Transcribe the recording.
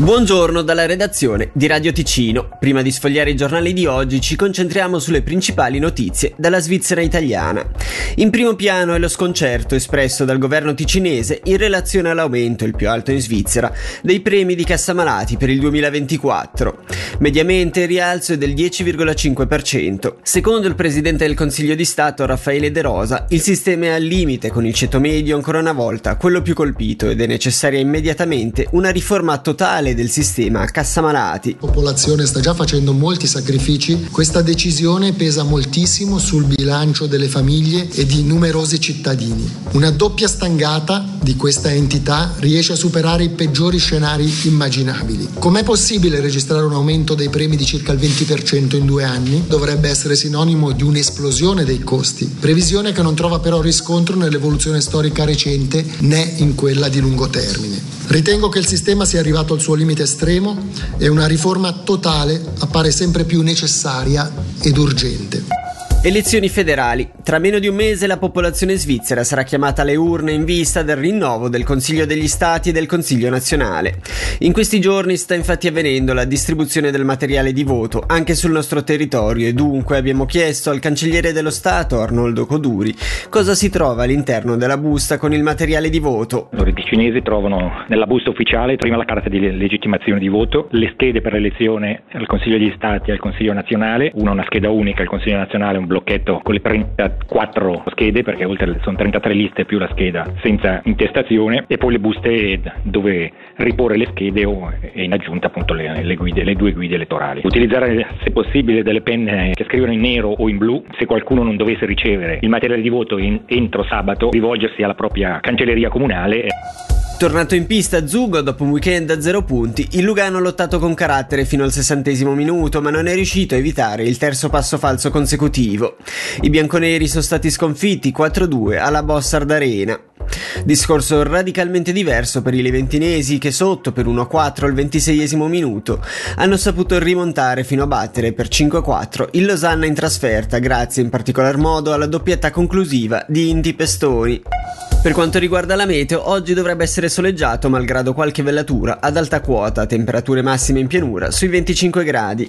Buongiorno dalla redazione di Radio Ticino. Prima di sfogliare i giornali di oggi ci concentriamo sulle principali notizie dalla Svizzera italiana. In primo piano è lo sconcerto espresso dal governo ticinese in relazione all'aumento, il più alto in Svizzera, dei premi di cassamalati per il 2024. Mediamente il rialzo è del 10,5%. Secondo il presidente del Consiglio di Stato Raffaele De Rosa, il sistema è al limite con il ceto medio ancora una volta quello più colpito ed è necessaria immediatamente una riforma totale globale del sistema cassa malati. La popolazione sta già facendo molti sacrifici, questa decisione pesa moltissimo sul bilancio delle famiglie e di numerosi cittadini. Una doppia stangata di questa entità riesce a superare i peggiori scenari immaginabili. Com'è possibile registrare un aumento dei premi di circa il 20% in due anni? Dovrebbe essere sinonimo di un'esplosione dei costi, previsione che non trova però riscontro nell'evoluzione storica recente né in quella di lungo termine. Ritengo che il sistema sia arrivato al suo limite estremo e una riforma totale appare sempre più necessaria ed urgente. Elezioni federali. Tra meno di un mese la popolazione svizzera sarà chiamata alle urne in vista del rinnovo del Consiglio degli Stati e del Consiglio nazionale. In questi giorni sta infatti avvenendo la distribuzione del materiale di voto anche sul nostro territorio e dunque abbiamo chiesto al cancelliere dello Stato, Arnoldo Coduri, cosa si trova all'interno della busta con il materiale di voto. I cinesi trovano nella busta ufficiale prima la carta di legittimazione di voto, le schede per l'elezione al Consiglio degli Stati e al Consiglio nazionale, una una scheda unica al Consiglio nazionale, un blocchetto con le 34 schede, perché oltre sono 33 liste più la scheda senza intestazione, e poi le buste dove riporre le schede e in aggiunta appunto le, le, guide, le due guide elettorali. Utilizzare se possibile delle penne che scrivono in nero o in blu, se qualcuno non dovesse ricevere il materiale di voto in, entro sabato, rivolgersi alla propria cancelleria comunale. Tornato in pista Zugo dopo un weekend a zero punti, il Lugano ha lottato con carattere fino al sessantesimo minuto ma non è riuscito a evitare il terzo passo falso consecutivo. I bianconeri sono stati sconfitti 4-2 alla Bossard Arena. Discorso radicalmente diverso per i leventinesi che sotto per 1-4 al ventiseiesimo minuto hanno saputo rimontare fino a battere per 5-4 il Losanna in trasferta grazie in particolar modo alla doppietta conclusiva di Inti Pestoni. Per quanto riguarda la meteo, oggi dovrebbe essere soleggiato malgrado qualche vellatura ad alta quota, temperature massime in pianura sui 25 gradi.